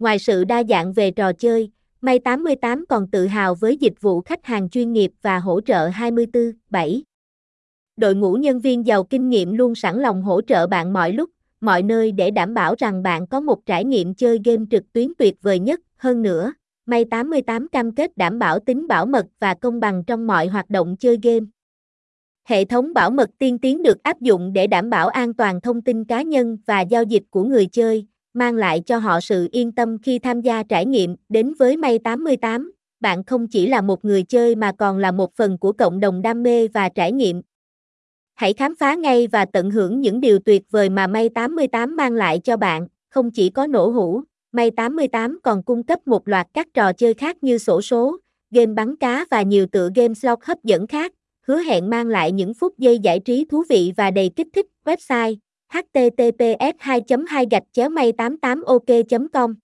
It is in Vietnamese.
Ngoài sự đa dạng về trò chơi, May 88 còn tự hào với dịch vụ khách hàng chuyên nghiệp và hỗ trợ 24/7. Đội ngũ nhân viên giàu kinh nghiệm luôn sẵn lòng hỗ trợ bạn mọi lúc, mọi nơi để đảm bảo rằng bạn có một trải nghiệm chơi game trực tuyến tuyệt vời nhất. Hơn nữa, May 88 cam kết đảm bảo tính bảo mật và công bằng trong mọi hoạt động chơi game. Hệ thống bảo mật tiên tiến được áp dụng để đảm bảo an toàn thông tin cá nhân và giao dịch của người chơi, mang lại cho họ sự yên tâm khi tham gia trải nghiệm. Đến với May 88, bạn không chỉ là một người chơi mà còn là một phần của cộng đồng đam mê và trải nghiệm. Hãy khám phá ngay và tận hưởng những điều tuyệt vời mà May 88 mang lại cho bạn, không chỉ có nổ hũ, May 88 còn cung cấp một loạt các trò chơi khác như sổ số, game bắn cá và nhiều tựa game slot hấp dẫn khác, hứa hẹn mang lại những phút giây giải trí thú vị và đầy kích thích. Website https://2.2/gạch chéo may 88 ok com